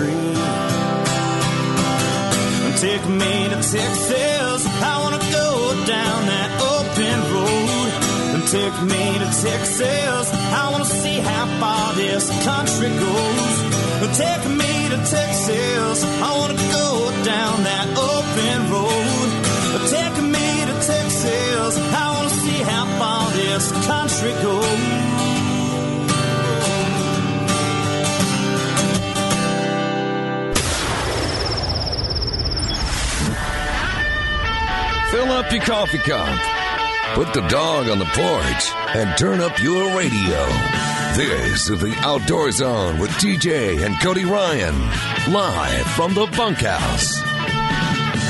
country. Take me to Texas. I wanna go down that open road. Take me to Texas. I wanna see how far this country goes. Take me to Texas. I wanna go down that open road. Take me to Texas. I wanna see how far this country goes. Fill up your coffee cup. Put the dog on the porch and turn up your radio. This is the Outdoor Zone with TJ and Cody Ryan, live from the bunkhouse.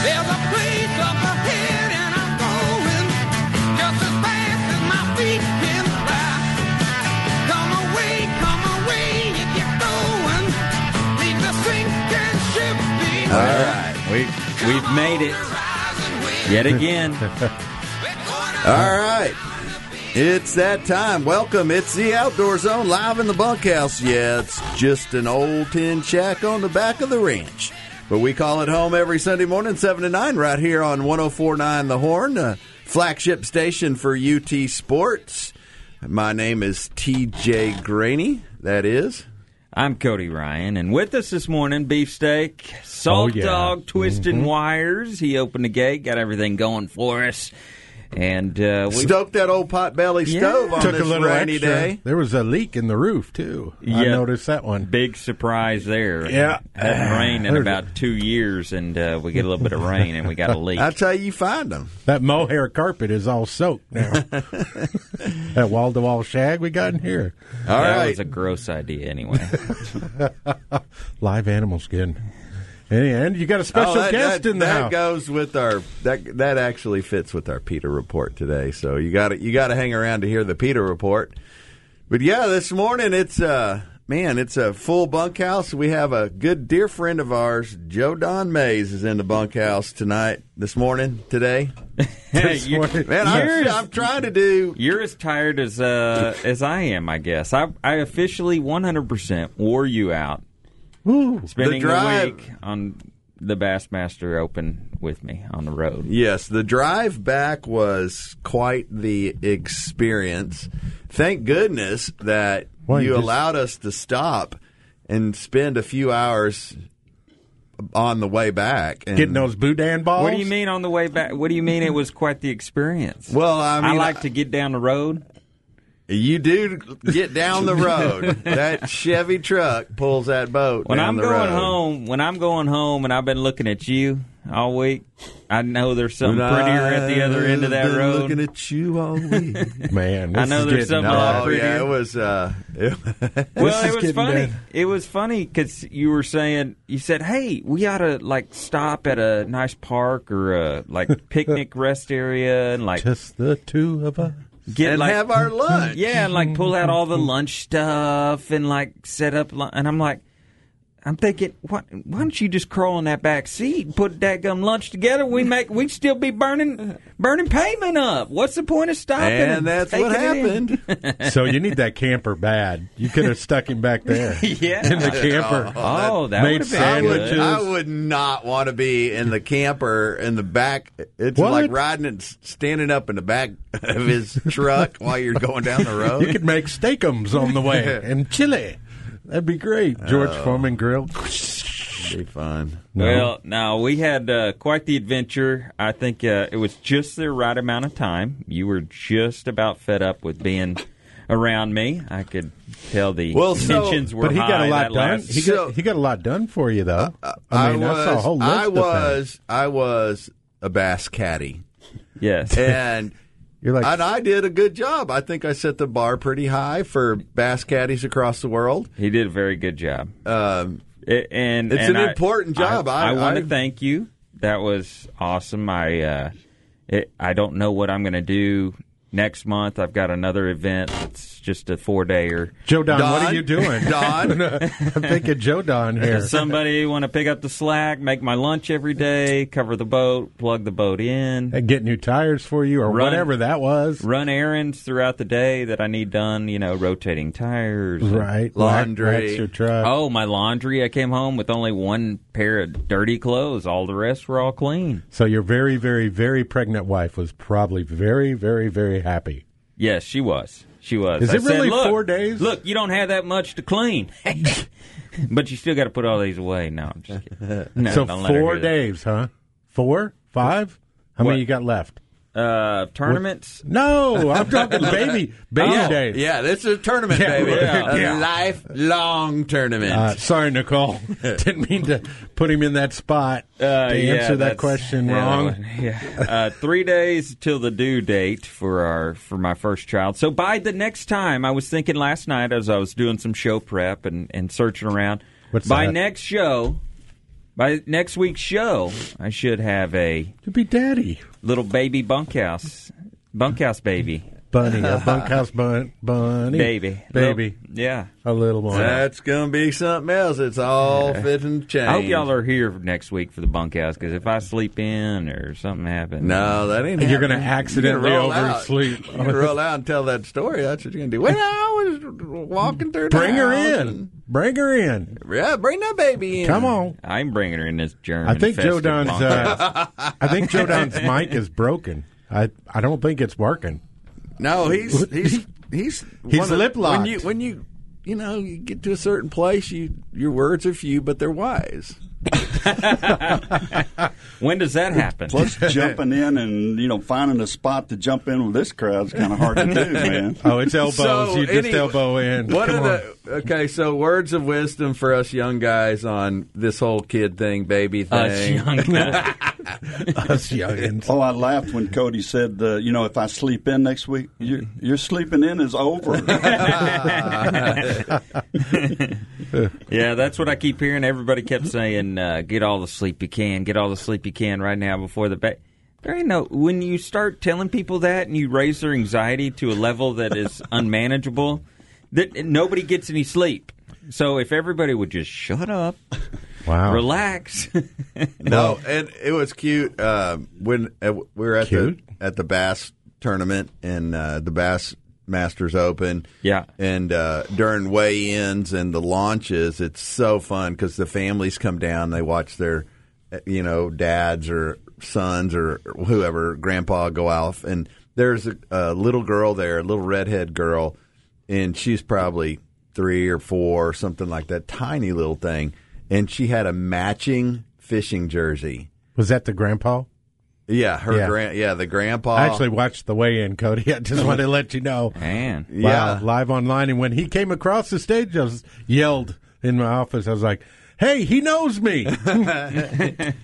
There's a place up ahead and I'm going just as fast as my feet can fly. Come away, come away if you're going. Leave the sinking ship behind. All right, we we've made it yet again. All right. It's that time. Welcome. It's the Outdoor Zone live in the bunkhouse. Yeah, it's just an old tin shack on the back of the ranch. But we call it home every Sunday morning, 7 to 9, right here on 1049 The Horn, flagship station for UT Sports. My name is TJ Greaney. That is. I'm Cody Ryan, and with us this morning, beefsteak, oh, salt Oh, yeah. dog, twisting mm-hmm. wires. He opened the gate, got everything going for us, and uh, we Stoked that old potbelly Yeah. stove on Took this a little rainy extra. day. There was a leak in the roof too. I noticed that one. big surprise there. Yeah. hadn't rained in Heard about two years, and uh, we get a little bit of rain, and we got a leak. That's how you find them. That mohair carpet is all soaked now. that wall to wall shag we got in here. All that right. was a gross idea, anyway. Live animal skin. And, and you got a special Oh, that, guest that- in the that house. goes with our that that actually fits with our Peter report today. So you got to you got to hang around to hear the Peter report. But yeah, this morning it's uh man, it's a full bunkhouse. We have a good dear friend of ours, Joe Don Mays, is in the bunkhouse tonight, this morning, today. Hey, you- Man, I'm, Yours- I'm trying to do. You're as tired as uh, as I am, I guess. I I officially 100% wore you out. Spending The the, week on the Bassmaster Open with me on the road. Yes, the drive back was quite the experience. Thank goodness that Well, you you just- allowed us to stop and spend a few hours on the way back. And, Getting those boudin balls. What do you mean on the way back? What do you mean it was quite the experience? Well, I mean, like to get down the road. You do get down the road. that Chevy truck pulls that boat When down I'm the going road. home, when I'm going home, and I've been looking at you all week, I know there's something When prettier at the other end of I've that been road. Looking at you all week. Man, I know is there's something a lot oh prettier. yeah, it was. Uh, it- Well, is it was funny. bad. It was funny because you were saying you said, "Hey, we ought to like stop at a nice park or a like picnic rest area and like Just the two of us. Get and like have our lunch. yeah, and like pull out all the lunch stuff and like set up. And I'm like, I'm thinking, why, why don't you just crawl in that back seat and put that gum lunch together? We make we'd still be burning burning pavement up. What's the point of stopping? And that's what taking it in? happened. So you need that camper bad. You could have stuck him back there. Yeah. In the camper. Oh, that oh, Made would have I would, sandwiches. good. I would not want to be in the camper in the back. It's What? like riding and standing up in the back of his truck while you're going down the road. You could make steakums on the way and chili. That'd be great. George Foreman grill. be fun. Well, now we had uh, quite the adventure. I think uh, it was just the right amount of time. You were just about fed up with being around me. I could tell the Well, so- tensions were But he got a lot that done. last- He So- got he got a lot done for you though. I mean, I, was, saw a whole list I of things. was, I was a bass caddy, yes. and You're like and I did a good job. I think I set the bar pretty high for bass caddies across the world. He did a very good job. Um, It- and It's and an I- important job. I- I, want I- to thank you. That was awesome. I uh, it, I don't know what I'm going to do next month I've got another event. It's just a four dayer. Joe Don, what are you doing? Don? I'm thinking Joe Don here. Somebody want to pick up the slack, make my lunch every day, cover the boat, plug the boat in, And get new tires for you or Run. whatever that was. run errands throughout the day that I need done. You know, rotating tires, Right. Laundry. Wax, wax your truck. Oh, my laundry! I came home with only one pair of dirty clothes. All the rest were all clean. So your very, very, very pregnant wife was probably very, very, very happy. Yes, she was. She was. Is I it said, really "Look, four days?" Look, you don't have that much to clean, but you still got to put all these away. No, I'm just kidding. No, so don't let her four days, huh? Four? Five? How What? many you got left? Uh, tournaments. No, I'm talking baby, baby Oh, days. Yeah, this is a tournament, Yeah, baby. yeah. A Yeah. lifelong tournament. Uh, sorry, Nicole. Didn't mean to put him in that spot Uh, to yeah, answer that question wrong. Yeah, uh, three days till the due date for our for my first child. So by the next time, I was thinking last night as I was doing some show prep and, and searching around. What's by that? next show, by next week's show, I should have a To be daddy. little baby bunkhouse, bunkhouse baby, Bunny, a bunkhouse bun, bunny. baby, Baby. Little- yeah. A little one. That's going to be something else. It's all fit and change. I hope y'all are here next week for the bunkhouse because if I sleep in or something happens, No, that ain't. You're gonna happening. accidentally You're gonna roll out. oversleep. You're gonna roll out and tell that story. That's what you're gonna do. Well, I was walking through. The Bring her house in. and- Bring her in. yeah, bring that baby in. Come on. I'm bringing her in this germ. I think Joe infested Don's. Uh, I think Joe Don's mic is broken. I I don't think it's working. No, he's he's he's He's one of- lip When you when you you know you get to a certain place, you your words are few, but they're wise. When does that happen? Plus, jumping in and you know finding a spot to jump in with this crowd's kind of hard to do, man. Oh, it's elbows. So, you just anyway, elbow in. What Come are on. the okay? So words of wisdom for us young guys on this whole kid thing, baby Us thing. young guys. us youngins? Oh, I laughed when Cody said, uh, "You know, if I sleep in next week, your your sleeping in is over." yeah, that's what I keep hearing. Everybody kept saying, uh, "Get all the sleep you can. Get all the sleep you can right now before the bed." There ain't no. When you start telling people that and you raise their anxiety to a level that is unmanageable, that nobody gets any sleep. So if everybody would just shut up, Wow. relax. No, and it was cute uh, when uh, we were at Cute? the at the bass tournament and uh, the Bass Masters Open. Yeah. and uh, during weigh-ins and the launches, it's so fun because the families come down, they watch their, uh, you know, dads or sons or whoever, grandpa go off, and there's a, a little girl there, a little redhead girl, and she's probably three or four or something like that, tiny little thing, and she had a matching fishing jersey. Was that the grandpa? Yeah, her Yeah. grand, yeah, the grandpa. I actually watched the weigh-in, Cody. I just wanted to let you know. Man, yeah, live online. And when he came across the stage, I was yelled in my office. I was like, "Hey, he knows me!" it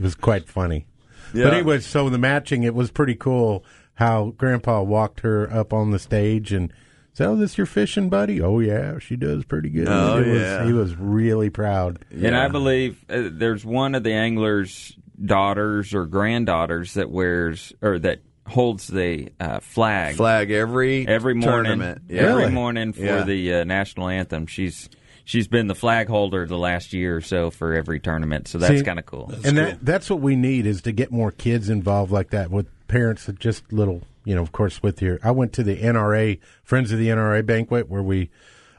was quite funny. Yeah. But Yeah. anyway, so the matching, it was pretty cool how Grandpa walked her up on the stage and said, "Oh, this your fishing buddy? Oh yeah, she does pretty good." Oh, it was, yeah. he was really proud. And I believe uh, there's one of the anglers' daughters or granddaughters that wears or that holds the uh, flag, flag every every morning. tournament. Yeah. Every Really? morning for Yeah. the uh, national anthem. She's she's been the flag holder the last year or so for every tournament. So that's kind of cool. and that that's what we need is to get more kids involved like that with parents that just little you know of course with your i went to the nra friends of the nra banquet where we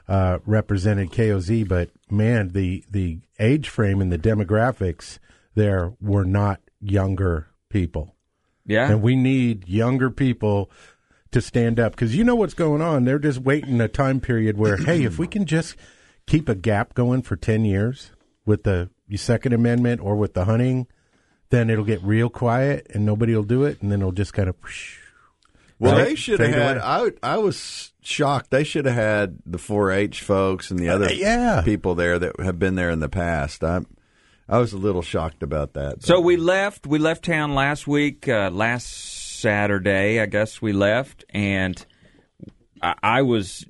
uh, represented koz but man the the age frame and the demographics there were not younger people Yeah. and we need younger people to stand up because you know what's going on they're just waiting a time period where hey if we can just keep a gap going for 10 years with the second amendment or with the hunting then it'll get real quiet and nobody will do it and then it'll just kind of Well, Right? they should have had. away. I I was shocked. They should have had the 4-H folks and the other Uh, yeah. people there that have been there in the past. I I was a little shocked about that. So we left. We left town last week. Uh, last Saturday, I guess we left, and I, I was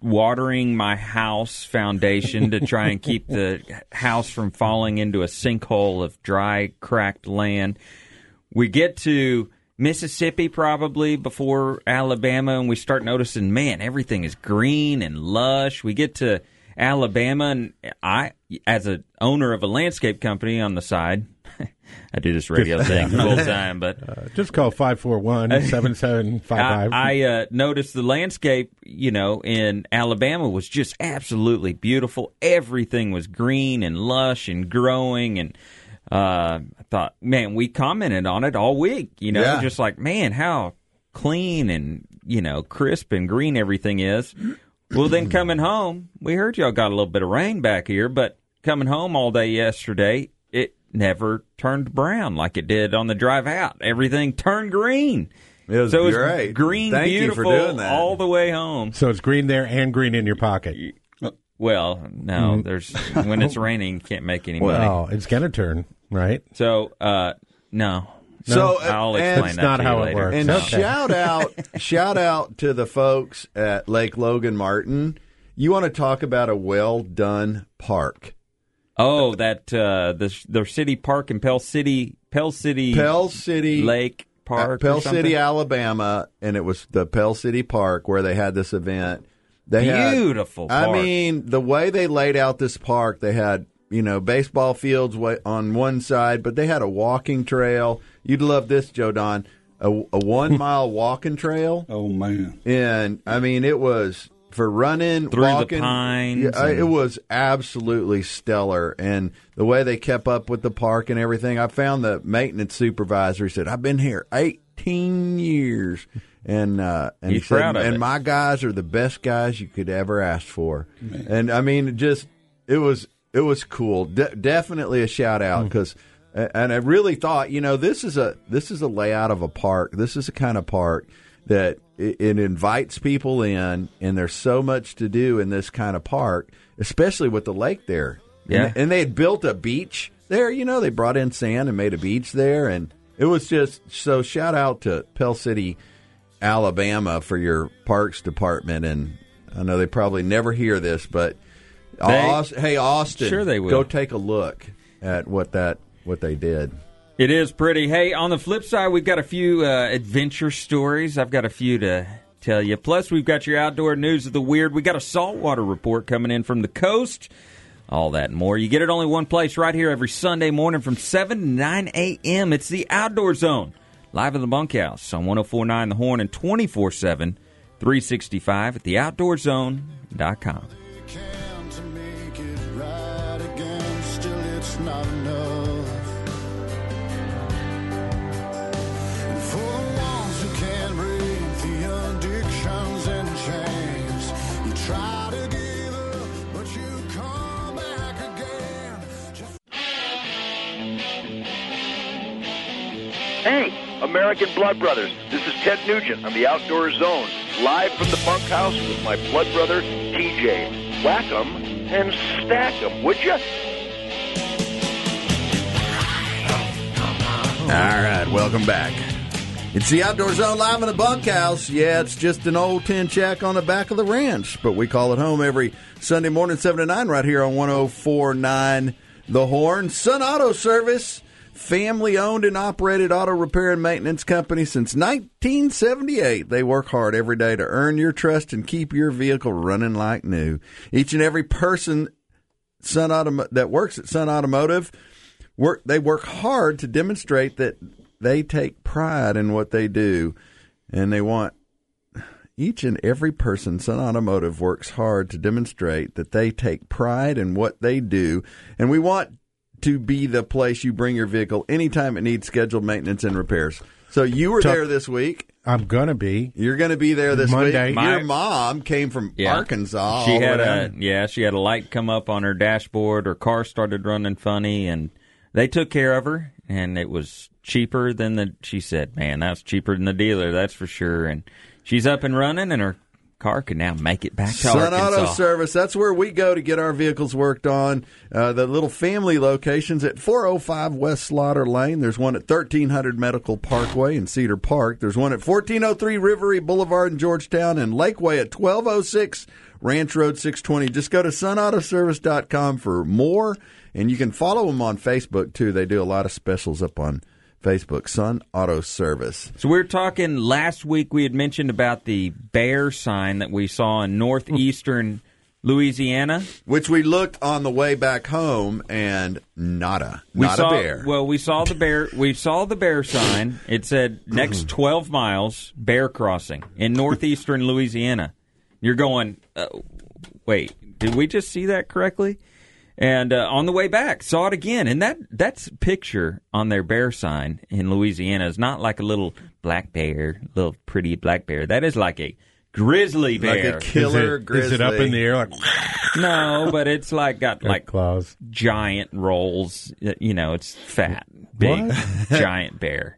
watering my house foundation to try and keep the house from falling into a sinkhole of dry, cracked land. We get to Mississippi probably before Alabama, and we start noticing, man, everything is green and lush. We get to Alabama, and I, as a owner of a landscape company on the side, I do this radio thing full time, but Uh, just call 541-7755. I, I uh, noticed the landscape, you know, in Alabama was just absolutely beautiful. Everything was green and lush and growing, and uh, I thought, man, we commented on it all week. You know, Yeah. just like, man, how clean and you know crisp and green everything is. Well, then coming home, we heard y'all got a little bit of rain back here, but coming home all day yesterday, it never turned brown like it did on the drive out. Everything turned green. It was so it was great. green, Thank you beautiful for doing that. all the way home. so it's green there and green in your pocket. Well, no, there's when it's raining, you can't make any money. Oh, it's going to turn, right? So, uh, no. So, I'll and- explain That's that not to you how it later. works. And Okay. shout out, shout out to the folks at Lake Logan Martin. You want to talk about a well done park? Oh, that uh, the the city park in Pell City, Pell City, Pell City Lake Park, uh, or Pell something? City, Alabama, and it was the Pell City Park where they had this event. They had- Beautiful I mean, the way they laid out this park, they had you know baseball fields on one side, but they had a walking trail. You'd love this, Joe Don. A, a one mile walking trail, Oh man. and I mean it was for running Through the walking, pines Yeah, and- it was absolutely stellar, and the way they kept up with the park and everything. I found the maintenance supervisor. He said, "I've been here eighteen years." And uh, and He's he said, proud of and it. my guys are the best guys you could ever ask for. And I mean, just it was it was cool. De- definitely a shout out because, and I really thought, you know, this is a this is a layout of a park. This is a kind of park that it, it invites people in, and there's so much to do in this kind of park, especially with the lake there. Yeah. and, and they had built a beach there. You know, they brought in sand and made a beach there, and it was just so. Shout out to Pell City. Alabama for your parks department, and I know they probably never hear this, but Aus- hey Austin, Sure they will. Go take a look at what that what they did. It is pretty. Hey, on the flip side, we've got a few uh, adventure stories. I've got a few to tell you. Plus, we've got your outdoor news of the weird. We got a saltwater report coming in from the coast. All that and more. You get it only one place right here every Sunday morning from 7 to 9 a.m. It's the Outdoor Zone, live in the bunkhouse on 1049 The Horn and 24 7, 365 at theoutdoorzone.com. American Blood Brothers. This is Ted Nugent on the Outdoor Zone, live from the bunkhouse with my blood brother, TJ. Whack 'em and stack 'em, would you? All right, welcome back. It's the Outdoor Zone live in the bunkhouse. Yeah, it's just an old tin shack on the back of the ranch, but we call it home every Sunday morning, 7 to 9, right here on 1049 The Horn. Sun Auto Service, family owned and operated auto repair and maintenance company since 1978. They work hard every day to earn your trust and keep your vehicle running like new. Each and every person Sun Autom- that works at Sun Automotive work they work hard to demonstrate that they take pride in what they do and they want each and every person Sun Automotive works hard to demonstrate that they take pride in what they do and we want to be the place you bring your vehicle anytime it needs scheduled maintenance and repairs. So you were So- there this week. I'm going to be. You're going to be there this Monday. week. My- Your mom came from Yeah. Arkansas. She had a yeah, she had a light come up on her dashboard. Her car started running funny, and they took care of her. And it was cheaper than the. She said, "Man, that's cheaper than the dealer. That's for sure." And she's up and running, and her car can now make it back to Sun Arkansas. Auto Service. That's where we go to get our vehicles worked on. Uh, the little family locations at 405 West Slaughter Lane. There's one at 1300 Medical Parkway in Cedar Park. There's one at 1403 Rivery Boulevard in Georgetown and Lakeway at 1206 Ranch Road 620. Just go to sunautoservice.com for more. And you can follow them on Facebook too. They do a lot of specials up on Facebook, Sun Auto Service. So we were talking last week. We had mentioned about the bear sign that we saw in northeastern Louisiana. Which we looked on the way back home and nada. We Not saw, a bear. Well, we saw the bear. We saw the bear sign. It said next twelve miles bear crossing in northeastern Louisiana. You're going. Uh, wait, did we just see that correctly? And uh, on the way back, saw it again, and that that's picture on their bear sign in Louisiana is not like a little black bear, little pretty black bear. That is like a grizzly like bear. a killer is, it, grizzly. is it up in the air like, no, but it's like got like like claws? giant rolls. You know, it's fat, big, What? giant bear.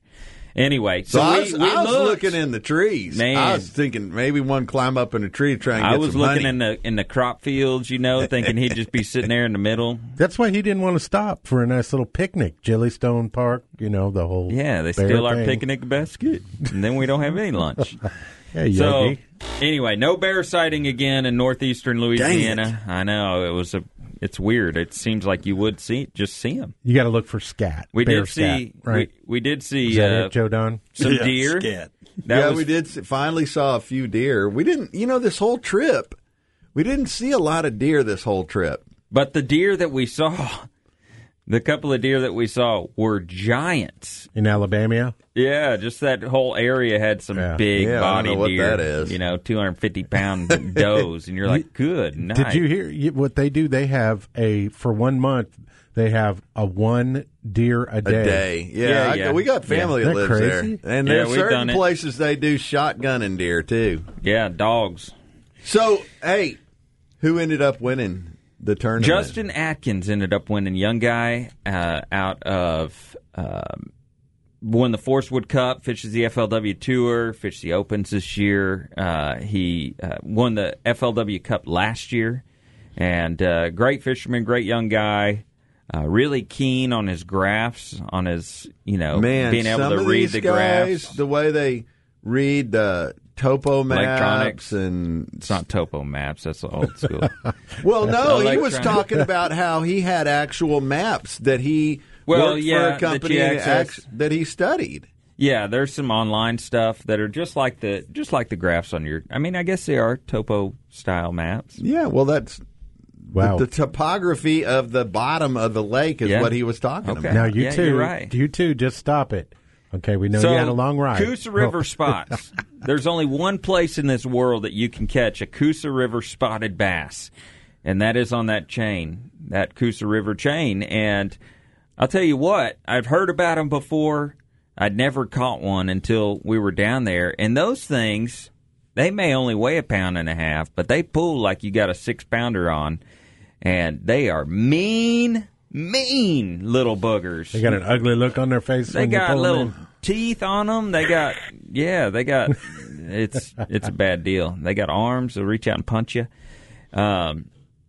Anyway, so, So I was, we I was looking in the trees. Man. I was thinking maybe one climb up in a tree to try and get I was some looking honey. in the in the crop fields, you know, thinking he'd just be sitting there in the middle. That's why he didn't want to stop for a nice little picnic. Jellystone Park, you know, the whole. Yeah, they bear steal our thing. picnic basket, and then we don't have any lunch. Hey, so Yogi. anyway, no bear sighting again in northeastern Louisiana. I know it was a. It's weird. It seems like you would see just see them. you got to look for scat. We bear did see. scat, right? We, we did see Is that uh, it, Joe Don? some Yeah, deer. scat. That yeah, was we did s- finally saw a few deer. We didn't, you know, this whole trip, we didn't see a lot of deer this whole trip. But the deer that we saw, the couple of deer that we saw were giants. In Alabama? Yeah, just that whole area had some Yeah. big Yeah, I don't body know what deer. that is. You know, 250 pound does. And you're like, good night. Did you hear what they do? They have a, for one month, they have a one deer a A day. day. Yeah, Yeah, I- yeah. we got family Yeah. that Isn't lives that crazy? there. And Yeah, there's certain places they do shotgunning deer too. Yeah, dogs. So, hey, who ended up winning the tournament? Justin Atkins ended up winning. Young guy uh, out of um, won the Forrest Wood Cup, fishes the FLW Tour, fished the Opens this year. Uh, he uh, won the FLW Cup last year, and uh, great fisherman, great young guy. Uh, really keen on his graphs, on his you know Man, being able to read the guys, graphs. the way they read the topo maps Electronics. and It's not topo maps. That's old school. Well, no, he was talking about how he had actual maps that he Well, worked yeah, for a company you act- that he studied. Yeah, there's some online stuff that are just like the just like the graphs on your. I mean, I guess they are topo style maps. Yeah, well, that's Wow. the, the topography of the bottom of the lake is Yeah. what he was talking Okay. about. now, you Yeah, two, you're right. you two, just stop it. Okay, we know so you had a long ride. Coosa River oh. spots. There's only one place in this world that you can catch a Coosa River spotted bass, and that is on that chain, that Coosa River chain. And I'll tell you what, I've heard about them before. I'd never caught one until we were down there, and those things. They may only weigh a pound and a half, but they pull like you got a six pounder on, and they are mean, mean little boogers. They got an ugly look on their face. They got little in. teeth on them. They got yeah. They got it's it's a bad deal. They got arms. They'll reach out and punch you. Um,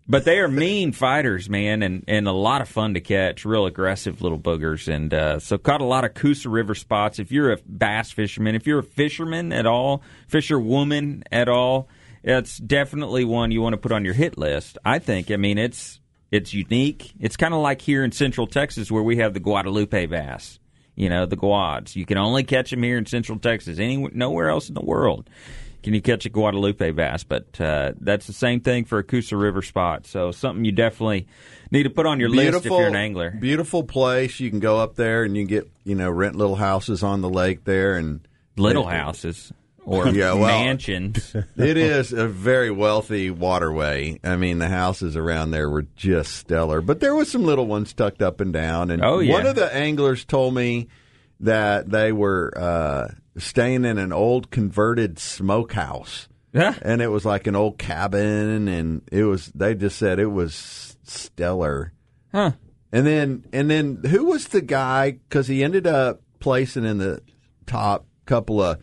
but they are mean fighters, man, and, and a lot of fun to catch. Real aggressive little boogers, and uh, so caught a lot of Coosa River spots. If you're a bass fisherman, if you're a fisherman at all, fisherwoman at all, it's definitely one you want to put on your hit list. I think. I mean, it's it's unique. It's kind of like here in Central Texas where we have the Guadalupe bass. You know, the guads. You can only catch them here in Central Texas. Any nowhere else in the world can you catch a Guadalupe bass. But uh, that's the same thing for a Coosa River spot. So something you definitely need to put on your list if you're an angler. Beautiful place. You can go up there and you can get you know rent little houses on the lake there and Little houses or Yeah, well- mansions. it is a very wealthy waterway. I mean, the houses around there were just stellar, but there was some little ones tucked up and down. And Oh, yeah. one of the anglers told me that they were uh, staying in an old converted smokehouse, Huh? and it was like an old cabin, and it was. They just said it was stellar. Huh. And then, and then, who was the guy? Because he ended up placing in the top couple of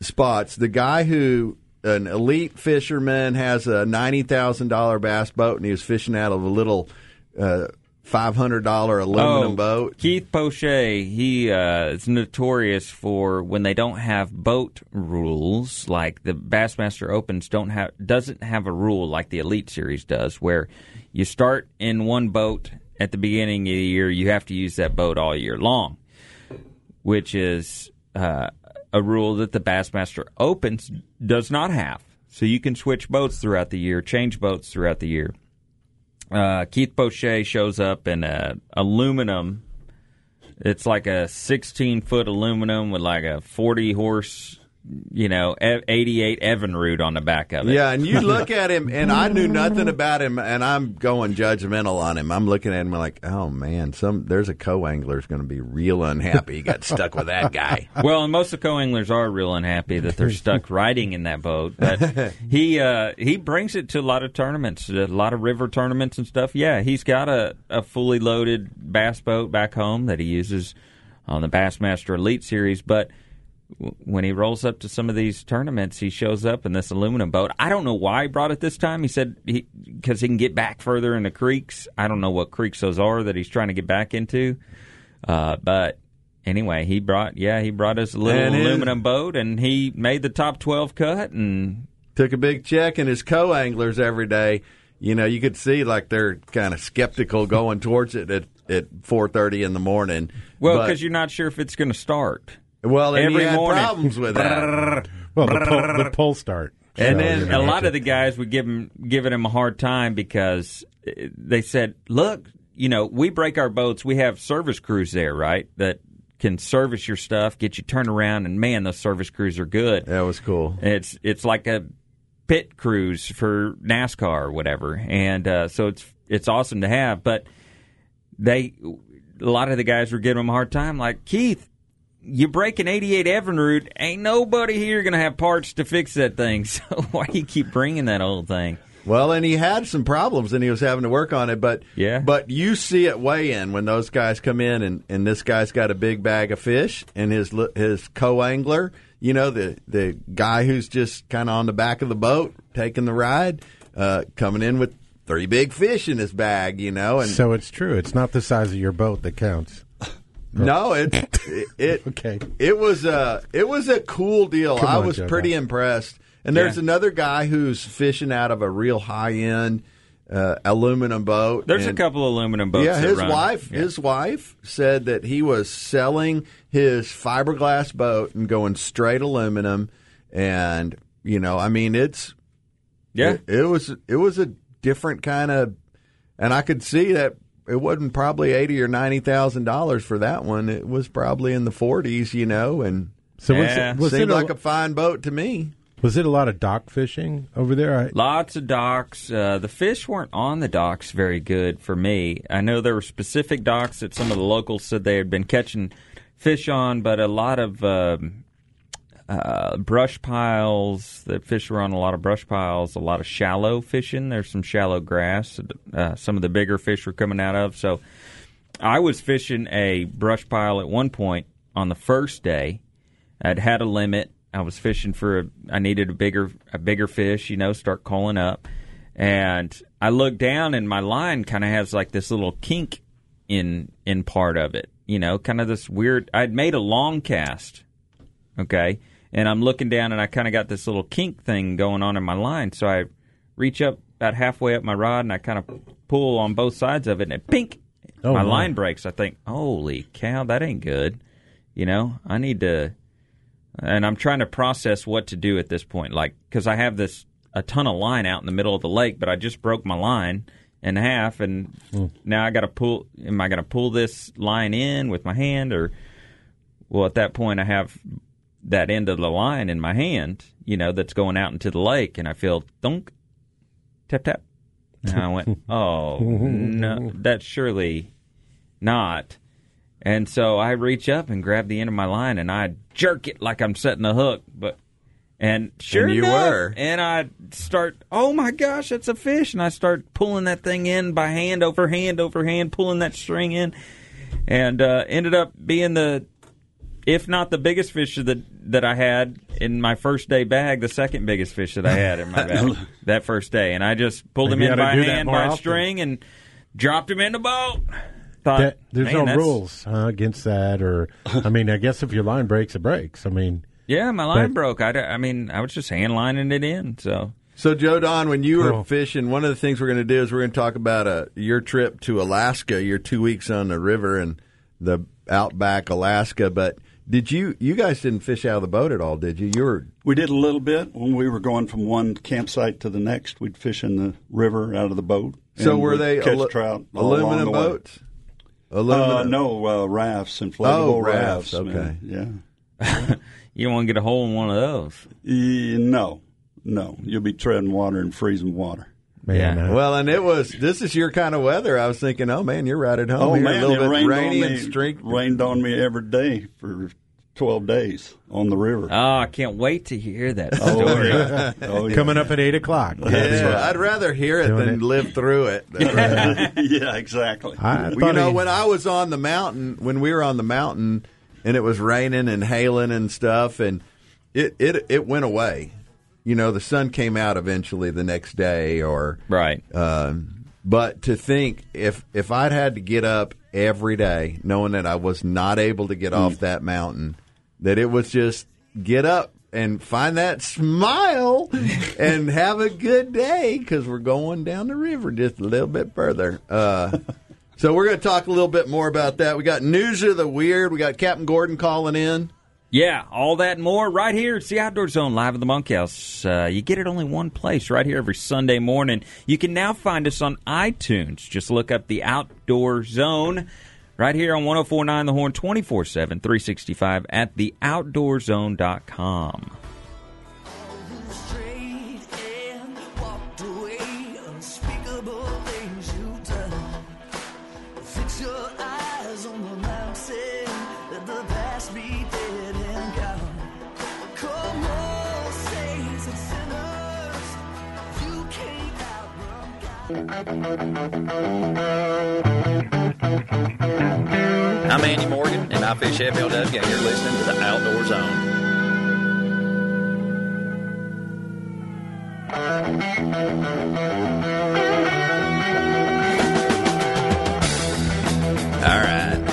spots. The guy who an elite fisherman has a ninety thousand dollar bass boat, and he was fishing out of a little uh, five hundred dollar aluminum oh, boat. Keith Poche, he uh, is notorious for when they don't have boat rules, like the Bassmaster Opens don't have doesn't have a rule like the Elite Series does, where you start in one boat at the beginning of the year, you have to use that boat all year long. which is uh, a rule that the Bassmaster Opens does not have. So you can switch boats throughout the year, change boats throughout the year. Uh, Keith Poche shows up in a aluminum. It's like a 16 foot aluminum with like a 40 horse, you know, e- 88 Evinrude on the back of it. Yeah, and you look at him, and I knew nothing about him, and I'm going judgmental on him. I'm looking at him like, oh man, some there's a co-angler's going to be real unhappy. He got stuck with that guy. Well, and most of the co-anglers are real unhappy that they're stuck riding in that boat. But he uh, he brings it to a lot of tournaments, a lot of river tournaments and stuff. Yeah, he's got a, a fully loaded bass boat back home that he uses on the Bassmaster Elite Series. But when he rolls up to some of these tournaments, he shows up in this aluminum boat. I don't know why he brought it this time. He said because he, can get back further in the creeks. I don't know what creeks those are that he's trying to get back into. Uh, but anyway, he brought yeah he brought us a little And his- aluminum boat, and he made the top twelve cut, and Took a big check, and his co-anglers every day. You know, you could see like they're kind of skeptical going towards it at at 4:30 in the morning. well, because you're not sure if it's going to start. Well, and every he had morning. problems with that. Well, the pull, the pull start. And So, then you a lot of the guys would give him giving him a hard time because uh, they said, "Look, you know, we break our boats. We have service crews there, right? That can service your stuff, get you turned around, and man, those service crews are good. That was cool. It's it's like a pit crews for NASCAR or whatever, and uh, so it's it's awesome to have. But they, a lot of the guys were giving him a hard time, like Keith. You break an 88 Evinrude, ain't nobody here going to have parts to fix that thing. So why do you keep bringing that old thing? Well, and he had some problems, and he was having to work on it. But Yeah. but you see it weigh in when those guys come in, and, and this guy's got a big bag of fish, and his li- his co angler, you know, the the guy who's just kind of on the back of the boat taking the ride, uh, coming in with three big fish in his bag, you know, and So it's true. It's not the size of your boat that counts. No, it it, it Okay. It was a it was a cool deal. Come I on, was Joe. pretty impressed. And there's Yeah. another guy who's fishing out of a real high end uh, aluminum boat. There's and- a couple of aluminum boats. Yeah, that his run. wife. Yeah. His wife said that he was selling his fiberglass boat and going straight aluminum, and you know, I mean, it's yeah. it, it was it was a different kind of, and I could see that it wasn't probably eighty or ninety thousand dollars for that one. It was probably in the forties, you know, and So Yeah. it, was, seemed it a, like a fine boat to me. was it a lot of dock fishing over there? I, Lots of docks. Uh, the fish weren't on the docks very good for me. I know there were specific docks that some of the locals said they had been catching fish on, but a lot of um, uh, brush piles. The fish were on a lot of brush piles. A lot of shallow fishing. There's some shallow grass. Uh, some of the bigger fish were coming out of. So I was fishing a brush pile at one point on the first day. I'd had a limit. I was fishing for a, I needed a bigger a bigger fish, you know, start calling up. And I looked down and my line kind of has like this little kink in in part of it, you know, kind of this weird I'd made a long cast. Okay? And I'm looking down and I kind of got this little kink thing going on in my line, so I reach up about halfway up my rod and I kind of pull on both sides of it and it pink Oh, my my. line breaks. I think, "Holy cow, that ain't good." You know, I need to and I'm trying to process what to do at this point, like because I have this a ton of line out in the middle of the lake, but I just broke my line in half, and hmm. now I got to pull. Am I going to pull this line in with my hand, or well, at that point I have that end of the line in my hand, you know, that's going out into the lake, and I feel thunk, tap tap, and I went, oh no, that's surely not. And so I reach up and grab the end of my line and I jerk it like I'm setting the hook, but and sure And you enough, were. and I start, oh my gosh, that's a fish, and I start pulling that thing in by hand over hand over hand, pulling that string in, and uh, ended up being the, if not the biggest fish that that I had in my first day bag, the second biggest fish that I had in my bag that first day, and I just pulled him Maybe you in by hand by often. string and dropped him in the boat. Thought, that, there's no that's- rules huh, against that, or I mean, I guess if your line breaks, it breaks. I mean, Yeah, my line But- broke. I mean, I was just hand lining it in. So So, Joe Don, when you were Cool. fishing, one of the things we're going to do is we're going to talk about uh, your trip to Alaska, your two weeks on the river and the outback Alaska. But Did you you guys didn't fish out of the boat at all? Did you? You were We did a little bit when we were going from one campsite to the next. We'd fish in the river out of the boat. so and were they catch alu- trout all along aluminum the way. boats? Aluminum. Uh, no, uh, rafts, inflatable Oh, rafts, rafts. okay. man. Yeah. You don't want to get a hole in one of those. E- no, no. You'll be treading water and freezing water. Man, Yeah. uh, Well, and it was this is your kind of weather. I was thinking, oh man, you're right at home. Oh here, man, a little it bit rained rainy on and me. streaked. Rained on me every day for twelve days on the river. Oh, I can't wait to hear that Oh, story. yeah. Oh, yeah. coming up at eight o'clock. Yeah, I'd rather hear it Doing than it. live through it. yeah, exactly. I Well, you know, he- when I was on the mountain, when we were on the mountain, and it was raining and hailing and stuff, and it it it went away. You know, the sun came out eventually the next day, or Right. Um, but to think if if I'd had to get up every day, knowing that I was not able to get off that mountain, that it was just get up and find that smile and have a good day because we're going down the river just a little bit further. Uh, so we're going to talk a little bit more about that. We got news of the weird. We got Captain Gordon calling in. Yeah, all that and more right here. It's the Outdoor Zone live in the bunkhouse. Uh, you get it only one place right here every Sunday morning. You can now find us on iTunes. Just look up the Outdoor Zone right here on 1049 The Horn 24 7, 365 at theoutdoorzone.com. I'm Andy Morgan, and I fish FLW, and you're listening to the Outdoor Zone. All right.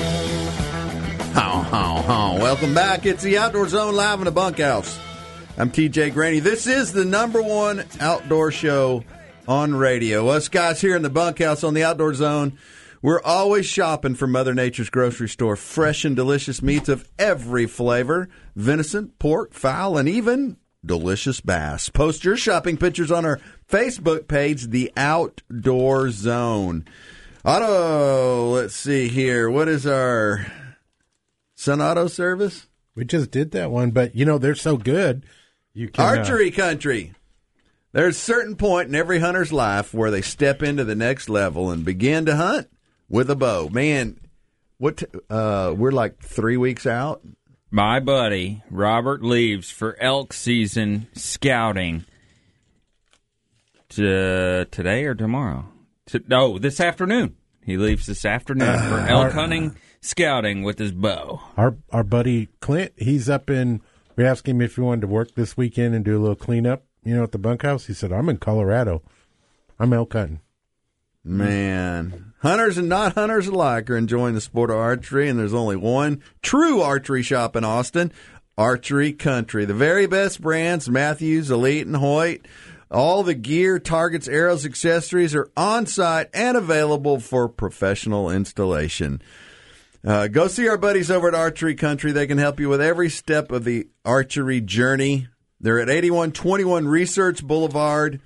How, how, how. Welcome back. It's the Outdoor Zone live in the bunkhouse. I'm TJ Greaney. This is the number one outdoor show on radio. Us guys here in the bunkhouse on the Outdoor Zone, we're always shopping from Mother Nature's grocery store. Fresh and delicious meats of every flavor venison, pork, fowl, and even delicious bass. Post your shopping pictures on our Facebook page, The Outdoor Zone. Auto, let's see here. What is our Sun Auto service? we just did that one, but you know they're so good. You can uh, Archery country. There's a certain point in every hunter's life where they step into the next level and begin to hunt with a bow. Man, what uh we're like 3 weeks out. My buddy Robert leaves for elk season scouting to today or tomorrow. To, no, this afternoon. He leaves this afternoon for elk hunting scouting with his bow. our our buddy Clint. He's up in. We asked him if he wanted to work this weekend and do a little cleanup. You know, at the bunkhouse. He said, "I'm in Colorado. I'm elk hunting." Man, hunters and not hunters alike are enjoying the sport of archery, and there's only one true archery shop in Austin Archery Country. The very best brands Mathews, Elite, and Hoyt. All the gear, targets, arrows, accessories are on site and available for professional installation. Uh, go see our buddies over at Archery Country. They can help you with every step of the archery journey. They're at 8121 Research Boulevard.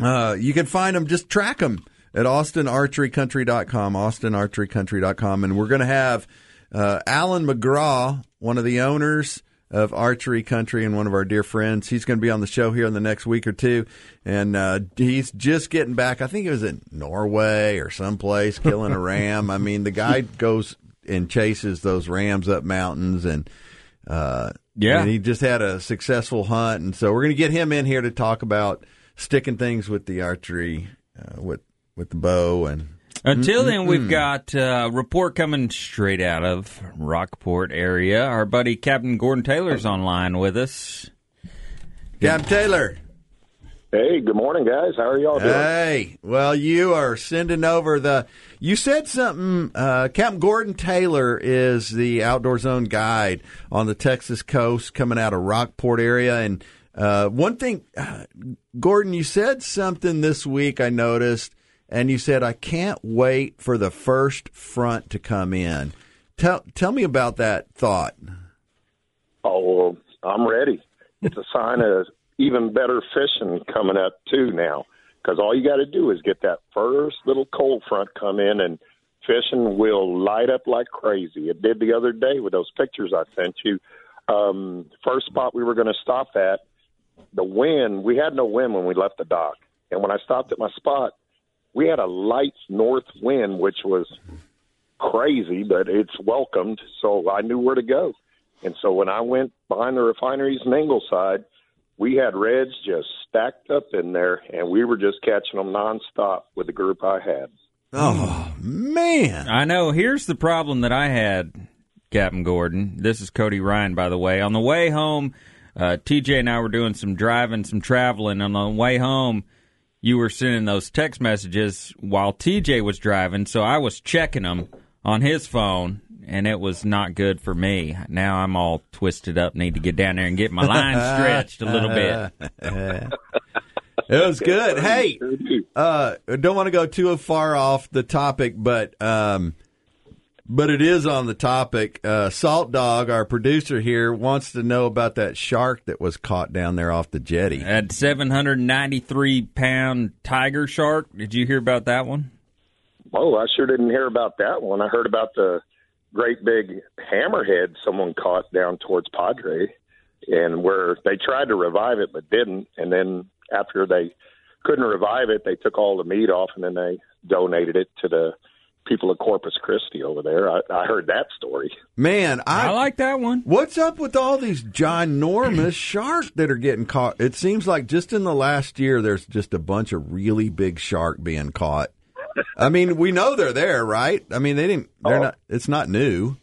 Uh, you can find them, just track them at austinarcherycountry.com, austinarcherycountry.com. And we're going to have uh, Alan McGraw, one of the owners of Archery Country and one of our dear friends. He's going to be on the show here in the next week or two. And uh, he's just getting back. I think it was in Norway or someplace killing a ram. I mean, the guy goes and chases those rams up mountains and uh, Yeah. and he just had a successful hunt, and so we're going to get him in here to talk about sticking things with the archery, uh, with with the bow, and Until then, we've got uh, a report coming straight out of Rockport area. Our buddy Captain Gordon Taylor's online with us. Captain Taylor. Hey, good morning, guys. How are y'all doing? Hey, well, you are sending over the. You said something. Uh, Captain Gordon Taylor is the outdoor zone guide on the Texas coast, coming out of Rockport area. And uh, one thing, uh, Gordon, you said something this week. I noticed, and you said, "I can't wait for the first front to come in." Tell tell me about that thought. Oh, well, I'm ready. It's a sign of even better fishing coming up too now. Because all you got to do is get that first little cold front come in, and fishing will light up like crazy. It did the other day with those pictures I sent you. Um, first spot we were going to stop at, the wind. We had no wind when we left the dock, and when I stopped at my spot, we had a light north wind, which was crazy, but it's welcomed. So I knew where to go. And so when I went behind the refineries in Ingleside, we had reds just stacked up in there, and we were just catching them nonstop with the group I had. Oh man! I know. Here's the problem that I had, Captain Gordon. This is Cody Ryan, by the way. On the way home, uh, TJ and I were doing some driving, some traveling. On the way home, you were sending those text messages while TJ was driving, so I was checking them on his phone, and it was not good for me. Now I'm all twisted up, need to get down there and get my line stretched a little bit. It was good. Hey, uh, don't want to go too far off the topic, but um, but it is on the topic. Uh, Salt Dog, our producer here, wants to know about that shark that was caught down there off the jetty. That 793 pound tiger shark. Did you hear about that one? Oh, I sure didn't hear about that one. I heard about the great big hammerhead someone caught down towards Padre, and where they tried to revive it but didn't. And then after they couldn't revive it, they took all the meat off and then they donated it to the people of Corpus Christi over there. I, I heard that story. Man, I, I like that one. What's up with all these ginormous sharks that are getting caught? It seems like just in the last year, there's just a bunch of really big shark being caught. I mean, we know they're there, right? I mean, they didn't. They're Oh. not. It's not new.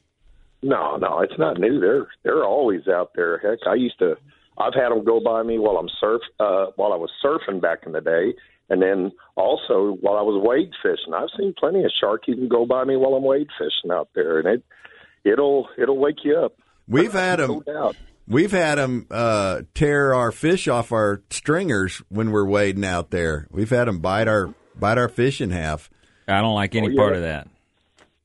No, no, it's not new. They're they're always out there. Heck, I used to. I've had them go by me while I'm surf uh, while I was surfing back in the day, and then also while I was wade fishing. I've seen plenty of shark even go by me while I'm wade fishing out there, and it it'll it'll wake you up. We've had them. doubt. We've had them uh, tear our fish off our stringers when we're wading out there. We've had them bite our bite our fish in half. I don't like any Oh, yeah. part of that.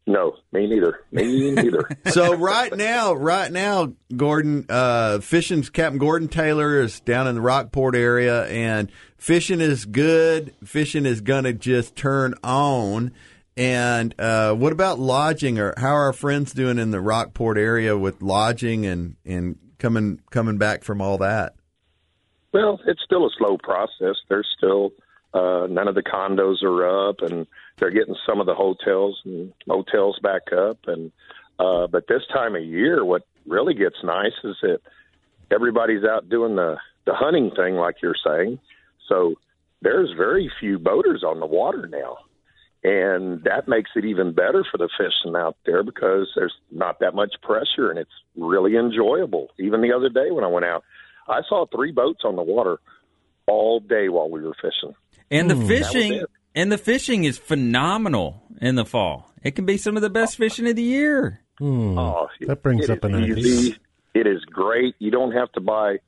No, me neither. Me neither. So right now, right now, Gordon, uh, fishing's Captain Gordon Taylor is down in the Rockport area, and fishing is good. Fishing is gonna just turn on. And uh, what about lodging? Or how are our friends doing in the Rockport area with lodging and and coming coming back from all that? Well, it's still a slow process. There's still uh, none of the condos are up, and they're getting some of the hotels and motels back up. And uh, but this time of year, what really gets nice is that everybody's out doing the the hunting thing, like you're saying. So there's very few boaters on the water now. And that makes it even better for the fishing out there because there's not that much pressure and it's really enjoyable. Even the other day when I went out, I saw three boats on the water all day while we were fishing. And the was fishing and the fishing is phenomenal in the fall. It can be some of the best fishing of the year. Oh, That brings up is an idea. easy. It is great. You don't have to buy.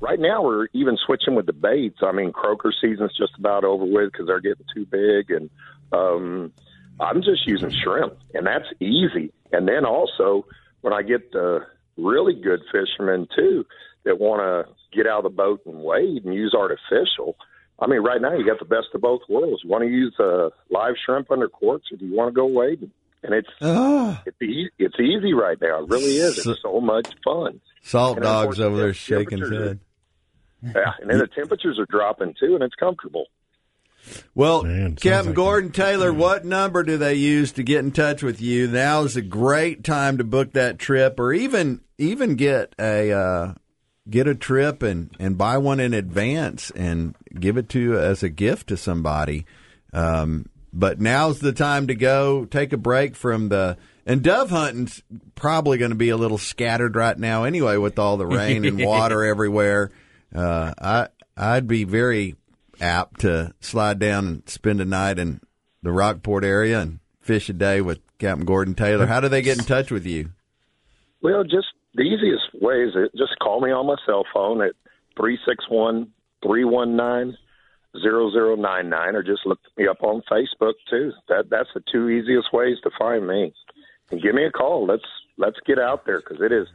Right now, we're even switching with the baits. I mean, croaker season's just about over with because they're getting too big, and um, I'm just using shrimp, and that's easy. And then also, when I get the really good fishermen too that want to get out of the boat and wade and use artificial. I mean, right now you got the best of both worlds. You want to use uh, live shrimp under corks, or do you want to go wading? And it's Ah, it's easy, it's easy right now. It really is. It's so much fun. salt And dogs course, over there shaking his temperatures head. Yeah, and then the temperatures are dropping too, and it's comfortable. Well, Man, Captain like Gordon Taylor, what number do they use to get in touch with you? Now is a great time to book that trip, or even even get a uh, get a trip and and buy one in advance and give it to as a gift to somebody. Um, but now's the time to go. Take a break from the and dove hunting's probably going to be a little scattered right now anyway with all the rain and water everywhere. Uh, I I'd be very apt to slide down and spend a night in the Rockport area and fish a day with Captain Gordon Taylor. How do they get in touch with you? Well, just the easiest way is it just call me on my cell phone at three six one three one nine zero zero nine nine, or just look me up on Facebook too. That that's the two easiest ways to find me. And give me a call. Let's let's get out there because it is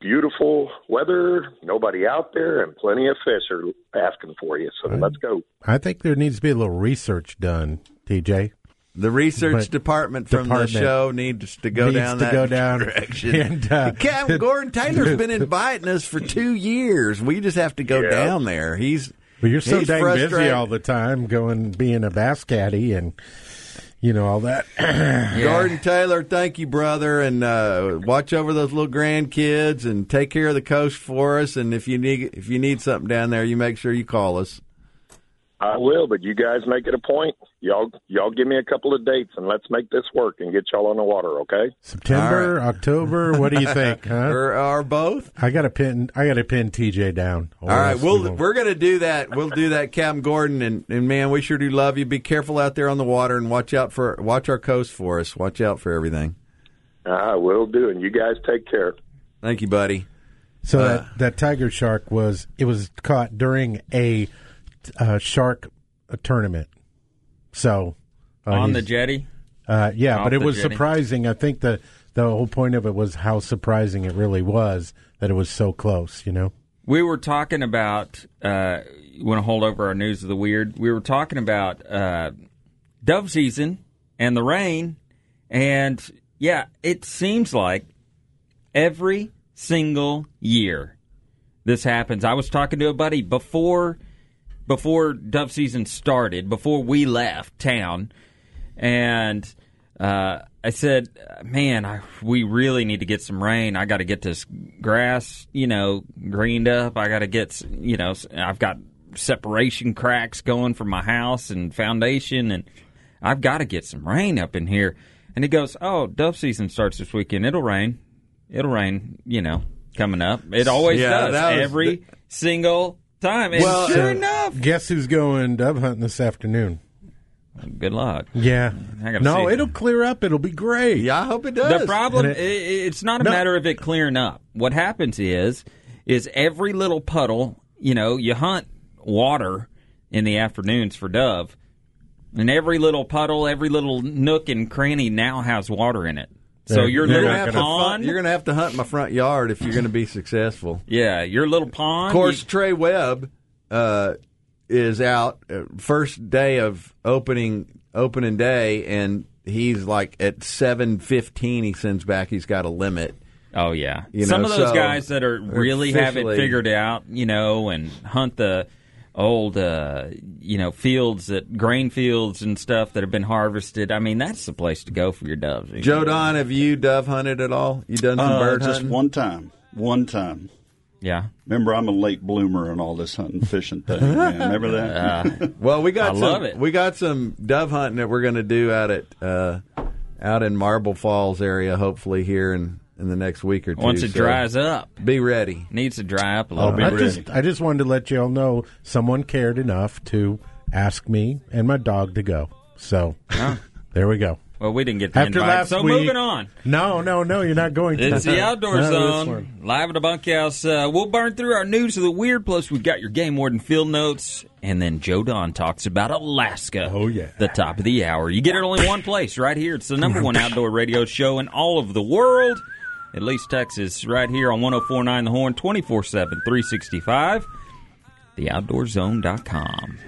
beautiful weather, nobody out there, and plenty of fish are asking for you. So let's go. I think there needs to be a little research done, TJ. The research But- department from department the show needs to go needs down to that go down. direction. And, uh, Captain Gordon Taylor's been inviting us for two years. We just have to go Yeah. down there. He's But you're so he's dang busy frustrated. all the time, going being a bass caddy and you know all that. Gordon Taylor, thank you, brother, and uh, watch over those little grandkids and take care of the coast for us. And if you need if you need something down there, you make sure you call us. I will, but you guys make it a point. Y'all, y'all give me a couple of dates and let's make this work and get y'all on the water. Okay? September, October. What do you think? Huh? Or, or both. I got to pin. I got to pin TJ down. All right, we we'll won't- we're gonna do that. We'll do that, Captain Gordon, and, and man, we sure do love you. Be careful out there on the water and watch out for watch our coast for us. Watch out for everything. I will do, and you guys take care. Thank you, buddy. So Uh, that that tiger shark was it was caught during a uh, shark tournament. So uh, on the jetty. uh, yeah, off but it was jetty. surprising. I think the the whole point of it was how surprising it really was that it was so close. You know. We were talking about. Uh, you want to hold over our news of the weird? We were talking about uh, dove season and the rain, and yeah, it seems like every single year this happens. I was talking to a buddy before before dove season started, before we left town, and uh, I said, "Man, I, we really need to get some rain. I got to get this grass, you know, greened up. I got to get, you know, I've got separation cracks going from my house and foundation, and I've got to get some rain up in here." And he goes, "Oh, dove season starts this weekend. It'll rain. It'll rain. You know, coming up. It always Yeah, does. Every the- single time. And Well, sure So, enough, guess who's going dove hunting this afternoon? good luck. Yeah. I No, see. it'll clear up. It'll be great. Yeah, I hope it does. The problem And it- it's not a No. matter of it clearing up. What happens is is every little puddle, you know, you hunt water in the afternoons for dove. And every little puddle, every little nook and cranny now has water in it. So your You're little gonna, have to pond, hunt, you're gonna have to hunt my front yard if you're gonna be successful. yeah, your little pond. Of course, you- Trey Webb uh, is out uh, first day of opening opening day, and he's like at seven fifteen. He sends back. He's got a limit. Oh yeah, You some know, of those so guys that are really have it figured out, you know, and hunt the old, uh, you know, fields that grain fields and stuff that have been harvested. I mean, that's the place to go for your doves. Joe Don, have you dove hunted at all? You done some Uh, bird just hunting? one time. One time. Yeah, Remember, I'm a late bloomer and all this hunting, fishing thing. Man. Remember that? Well, we got I some, love it. We got some dove hunting that we're going to do out at uh, out in Marble Falls area. Hopefully here in in the next week or two. once it So dries up, be ready. needs to dry up a little I'll be bit. I ready. just I just wanted to let you all know someone cared enough to ask me and my dog to go. So there we go. Well, we didn't get the After invite, last so week, moving on. No, no, no, you're not going to. It's the outdoor Not this zone, live at the bunkhouse. Uh, we'll burn through our news of the weird. Plus, we've got your game warden field notes, and then Joe Don talks about Alaska. Oh, yeah. the top of the hour. You get it only one place, right here. It's the number one outdoor radio show in all of the world, at least Texas, right here on 104.9 The Horn, 24 7, 365. TheOutdoorZone.com.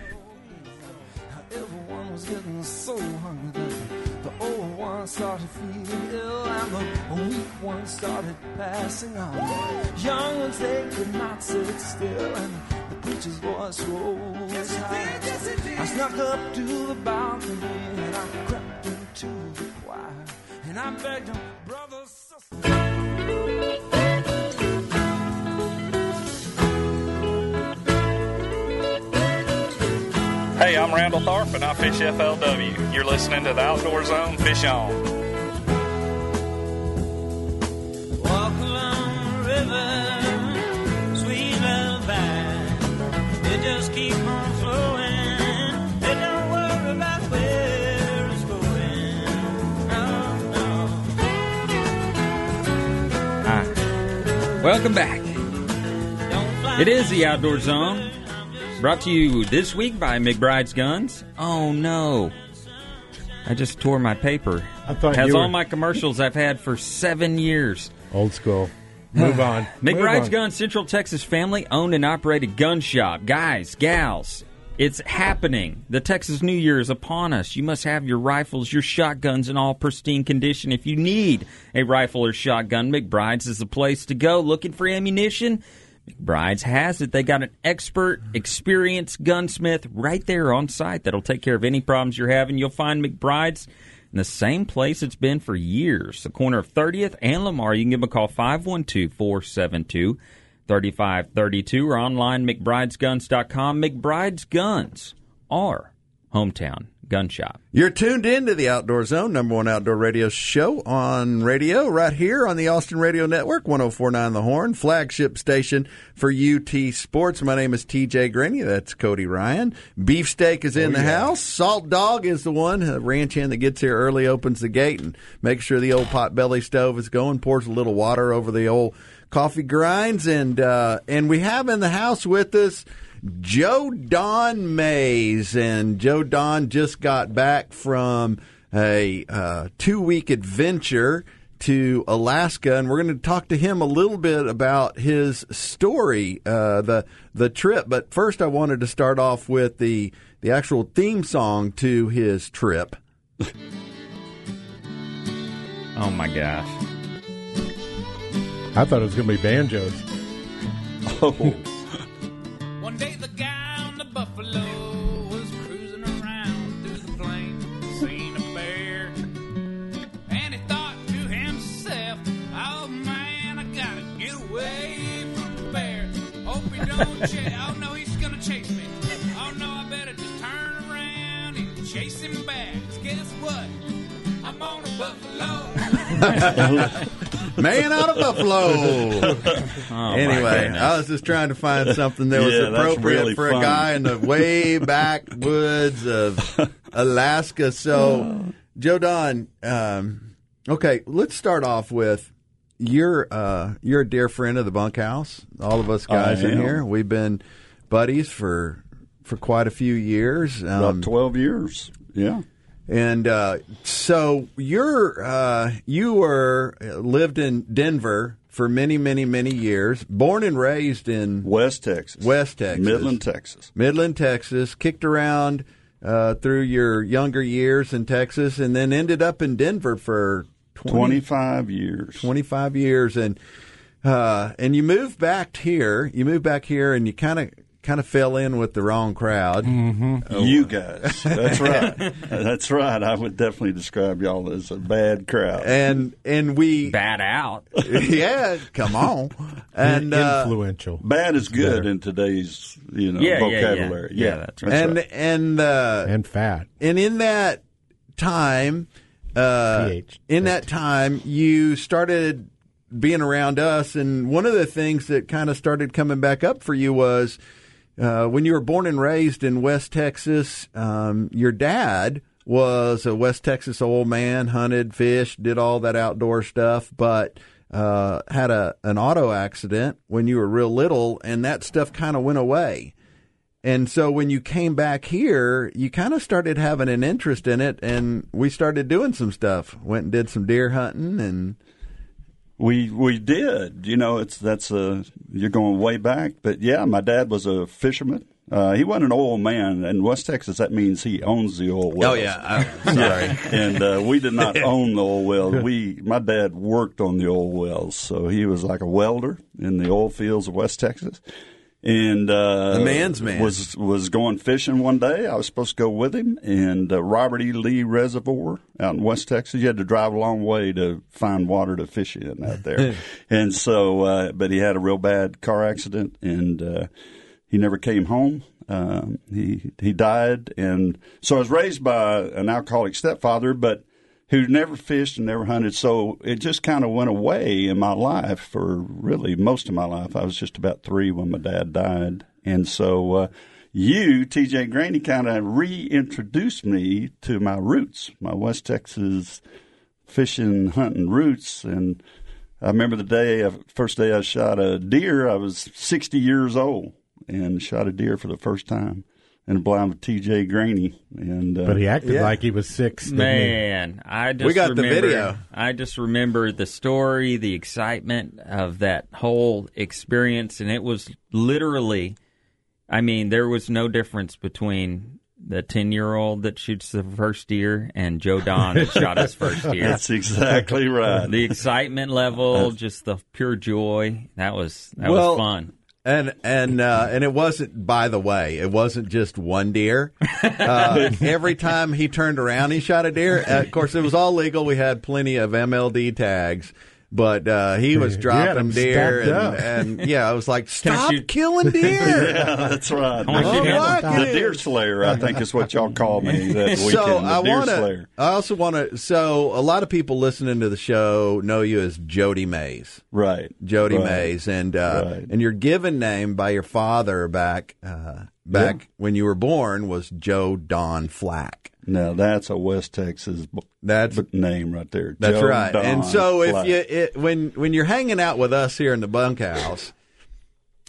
Everyone was getting so hungry. The old one started feeling ill, and the weak one started passing on. Young ones they could not sit still, and the preacher's voice rose high. I snuck up to the balcony and I crept into the choir, and I begged brothers, sisters. Hey, I'm Randall Tharp and I fish FLW. You're listening to the Outdoor Zone Fish On. Walk along the river, sweet. It just keep on Welcome back. It is the Outdoor Zone, brought to you this week by McBride's Guns. Oh no, I just tore my paper. I thought has all were- my commercials I've had for seven years. Old school. Move on. Move McBride's on. Gun, Central Texas family owned and operated gun shop. Guys, gals, it's happening. The Texas New Year is upon us. You must have your rifles, your shotguns in all pristine condition. If you need a rifle or shotgun, McBride's is the place to go. Looking for ammunition? McBride's has it. They got an expert, experienced gunsmith right there on site that'll take care of any problems you're having. You'll find McBride's in the same place it's been for years, the corner of 30th and Lamar. You can give them a call 512 472 3532 or online McBride'sGuns.com. McBride's Guns are hometown gun shop. You're tuned in to the Outdoor Zone, number one outdoor radio show on radio, right here on the Austin Radio Network, 1049 The Horn, flagship station for UT Sports. My name is TJ Greaney. That's Cody Ryan. Beefsteak is in oh, the house. Salt Dog is the one, a ranch hand that gets here early, opens the gate, and makes sure the old pot belly stove is going, pours a little water over the old coffee grinds, and uh, and we have in the house with us Joe Don Mays, and Joe Don just got back from a uh, two week adventure to Alaska, and we're going to talk to him a little bit about his story, uh, the the trip. But first, I wanted to start off with the the actual theme song to his trip. Oh my gosh. I thought it was going to be banjos. Oh, One day the guy on the buffalo was cruising around through the plains, seen a bear, and he thought to himself, "Oh man, I gotta get away from the bear. Hope he don't chase. Oh no, he's gonna chase me. Oh no, I better just turn around and chase him back. 'Cause guess what? I'm on a buffalo." Man out of Buffalo. Oh, anyway. I was just trying to find something that was Yeah, appropriate really for a guy in the way backwoods of Alaska. So, Joe Don, um, okay, let's start off with you're uh, you're a dear friend of the bunkhouse. All of us guys in here, we've been buddies for for quite a few years. about Um, 12 years. Yeah. And uh, so you're uh, you were lived in Denver for many, many, many years. Born and raised in West Texas. West Texas, Midland, Texas. Midland, Texas. Kicked around uh, through your younger years in Texas, and then ended up in Denver for 20, 25 years. 25 years, and uh, and you moved back here. You moved back here, and you kind of kind of fell in with the wrong crowd. You guys. That's right. That's right. I would definitely describe y'all as a bad crowd. And and we Bad out. yeah, come on. And uh, Influential. Bad is good Better. in today's you know Yeah, yeah, yeah. vocabulary. Yeah, that's right. and right. and uh, And fat. and in that time, uh, PH. in that time, you started being around us, and one of the things that kind of started coming back up for you was uh, when you were born and raised in West Texas. Um, your dad was a West Texas old man, hunted, fished, did all that outdoor stuff, but uh, had a an auto accident when you were real little, and that stuff kind of went away. And so when you came back here, you kind of started having an interest in it, and we started doing some stuff. Went and did some deer hunting, and We we did. You know, it's that's a you're going way back, but yeah, my dad was a fisherman. Uh, he wasn't an oil man. In West Texas, that means he owns the oil wells. Oh yeah. Sorry. and uh, we did not own the oil wells. We, my dad worked on the oil wells, so he was like a welder in the oil fields of West Texas. And uh, The man's man. was was going fishing one day. I was supposed to go with him, and uh, Robert E. Lee Reservoir out in West Texas. You had to drive a long way to find water to fish in out there. and so, uh, but he had a real bad car accident, and uh, he never came home. Um, he he died, and so I was raised by an alcoholic stepfather, but who never fished and never hunted. So it just kind of went away in my life for really most of my life. I was just about three when my dad died, and so uh, you, T.J. Greaney, kind of reintroduced me to my roots, my West Texas fishing, hunting roots, and. I remember the day, first day I shot a deer. I was 60 years old and shot a deer for the first time. And blind with T.J. Greaney. And uh, But he acted Yeah. like he was six. Man, I just We got the remember, video. I just remember the story, the excitement of that whole experience, and it was literally. I mean, there was no difference between the ten-year-old that shoots the first deer and Joe Don that shot his first deer. That's exactly right. the excitement level, just the pure joy. That was that Well, was fun. And and uh, and it wasn't. By the way, it wasn't just one deer. Uh, every time he turned around, he shot a deer. Uh, of course, it was all legal. We had plenty of MLD tags, but uh, he was dropping them deer, stacked and, and yeah, I was like, "Stop shoot- killing deer!" yeah, that's right. I want you to The- handle- the deer slayer, I think, is what y'all call me that weekend. So the I want to. I also want to. So a lot of people listening to the show know you as Jody Mays. Right. Jody right. Mays, and uh, Right. and your given name by your father back uh, back when you were born was Joe Don Flack. Now that's a West Texas That's name right there. that's Joe right. and so if Flack. you it, when when you're hanging out with us here in the bunkhouse,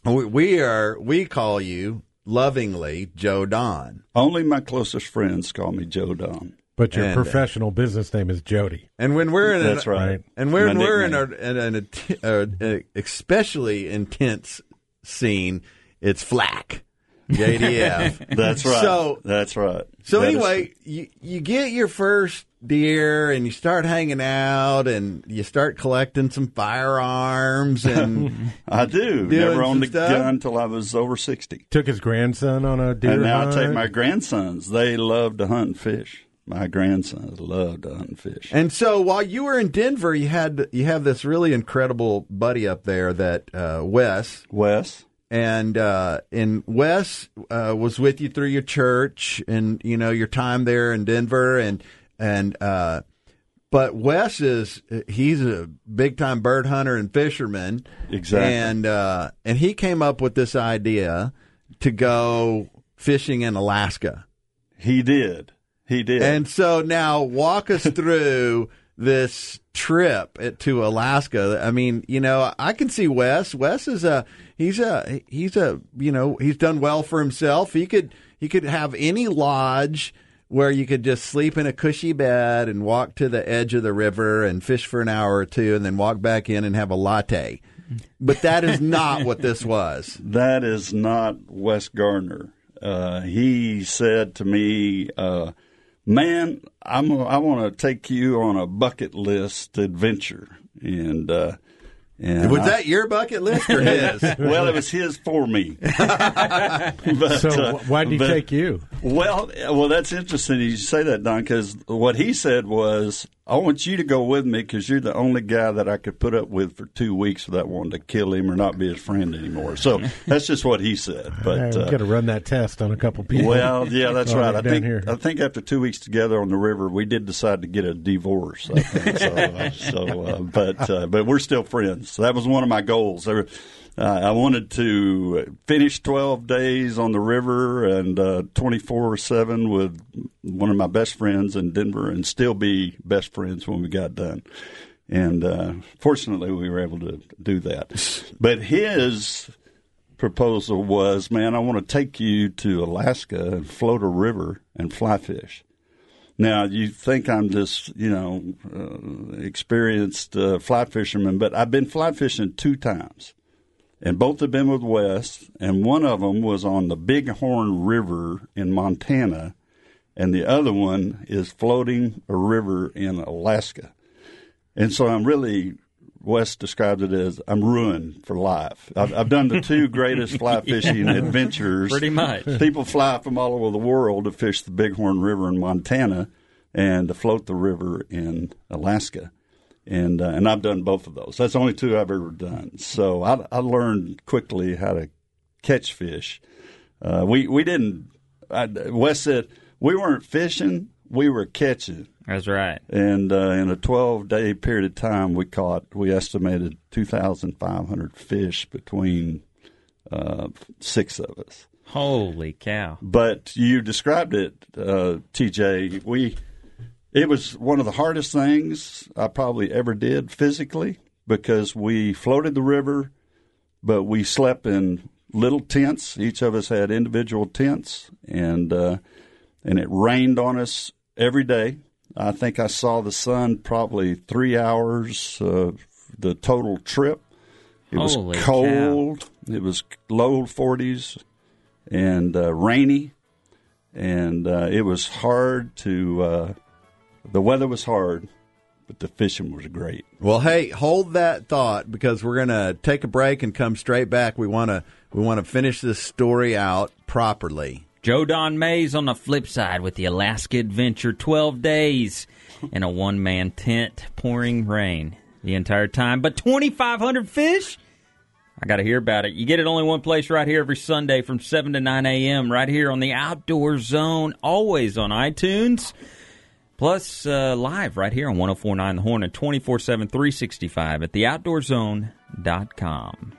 we, we are we call you lovingly Joe Don. only my closest friends call me Joe Don. But your And, uh, professional business name is Jody. And when we're in That's an, right. and when My we're in, a, nickname. in an, atti- uh, uh, especially intense scene, it's Flack. JDF. That's right. So- that's right. So That is- anyway, you you get your first deer and you start hanging out and you start collecting some firearms and I do. Never owned a stuff? gun until I was over sixty. Took his grandson on a deer and now hunt. I take my grandsons. They love to hunt and fish. My grandsons love to hunt and fish. and so while you were in Denver, you had you have this really incredible buddy up there that uh, Wes Wes, and uh, and Wes uh, was with you through your church and you know your time there in Denver and and uh, but Wes is he's a big time bird hunter and fisherman Exactly. and uh, and he came up with this idea to go fishing in Alaska he did. He did. and so now walk us through this trip to Alaska. I mean, you know, I can see Wes. Wes is a he's a he's a you know he's done well for himself. He could he could have any lodge where you could just sleep in a cushy bed and walk to the edge of the river and fish for an hour or two and then walk back in and have a latte. But that is not what this was. That is not Wes Gardner. Uh, he said to me, uh, "Man, I'm I want to take you on a bucket list adventure." And uh, and Was I- that your bucket list or his? well, it was his for me. But, So uh, why did he but- take you? Well, well, that's interesting you say that, Don, because what he said was, "I want you to go with me because you're the only guy that I could put up with for two weeks without wanting to kill him or not be his friend anymore." So that's just what he said. But Hey, we uh, got to run that test on a couple people. well, yeah, that's right. I think here. I think after two weeks together on the river, we did decide to get a divorce. I think. so, uh, so uh, but uh, but we're still friends. So that was one of my goals. There- Uh, I wanted to finish 12 days on the river and 24 7 with one of my best friends in Denver and still be best friends when we got done. And uh, fortunately, we were able to do that. But his proposal was, man, I want to take you to Alaska and float a river and fly fish. Now you think I'm this, you know, uh, experienced uh, fly fisherman, but I've been fly fishing two times, and both have been with Wes, and one of them was on the Bighorn River in Montana, and the other one is floating a river in Alaska. And so I'm really, Wes described it as I'm ruined for life. I've, I've done the two greatest fly fishing adventures. Pretty much. People fly from all over the world to fish the Bighorn River in Montana and to float the river in Alaska. And, uh, and I've done both of those. That's the only two I've ever done. So I, I learned quickly how to catch fish. Uh, we, we didn't, I, Wes said, we weren't fishing, we were catching. That's right. And uh, in a 12 day period of time, we caught, we estimated 2,500 fish between uh, six of us. Holy cow! But you described it, uh, TJ. We, it was one of the hardest things I probably ever did physically because we floated the river, but we slept in little tents. Each of us had individual tents, and uh, and it rained on us every day. I think I saw the sun probably three hours uh, the total trip. It was Holy cow. cold. It was low forties and uh, rainy, and uh, it was hard to. The weather was hard, but the fishing was great. Well, hey, hold that thought because we're gonna take a break and come straight back. We wanna we wanna finish this story out properly. Joe Don Mays on the flip side with the Alaska Adventure 12 days in a one man tent, pouring rain the entire time. But 2,500 fish? I got to hear about it. You get it only one place right here every Sunday from 7 to 9 a.m. right here on the Outdoor Zone, always on iTunes. Plus, uh, live right here on 1049 The Horn and 24 7, 365 at theoutdoorzone.com.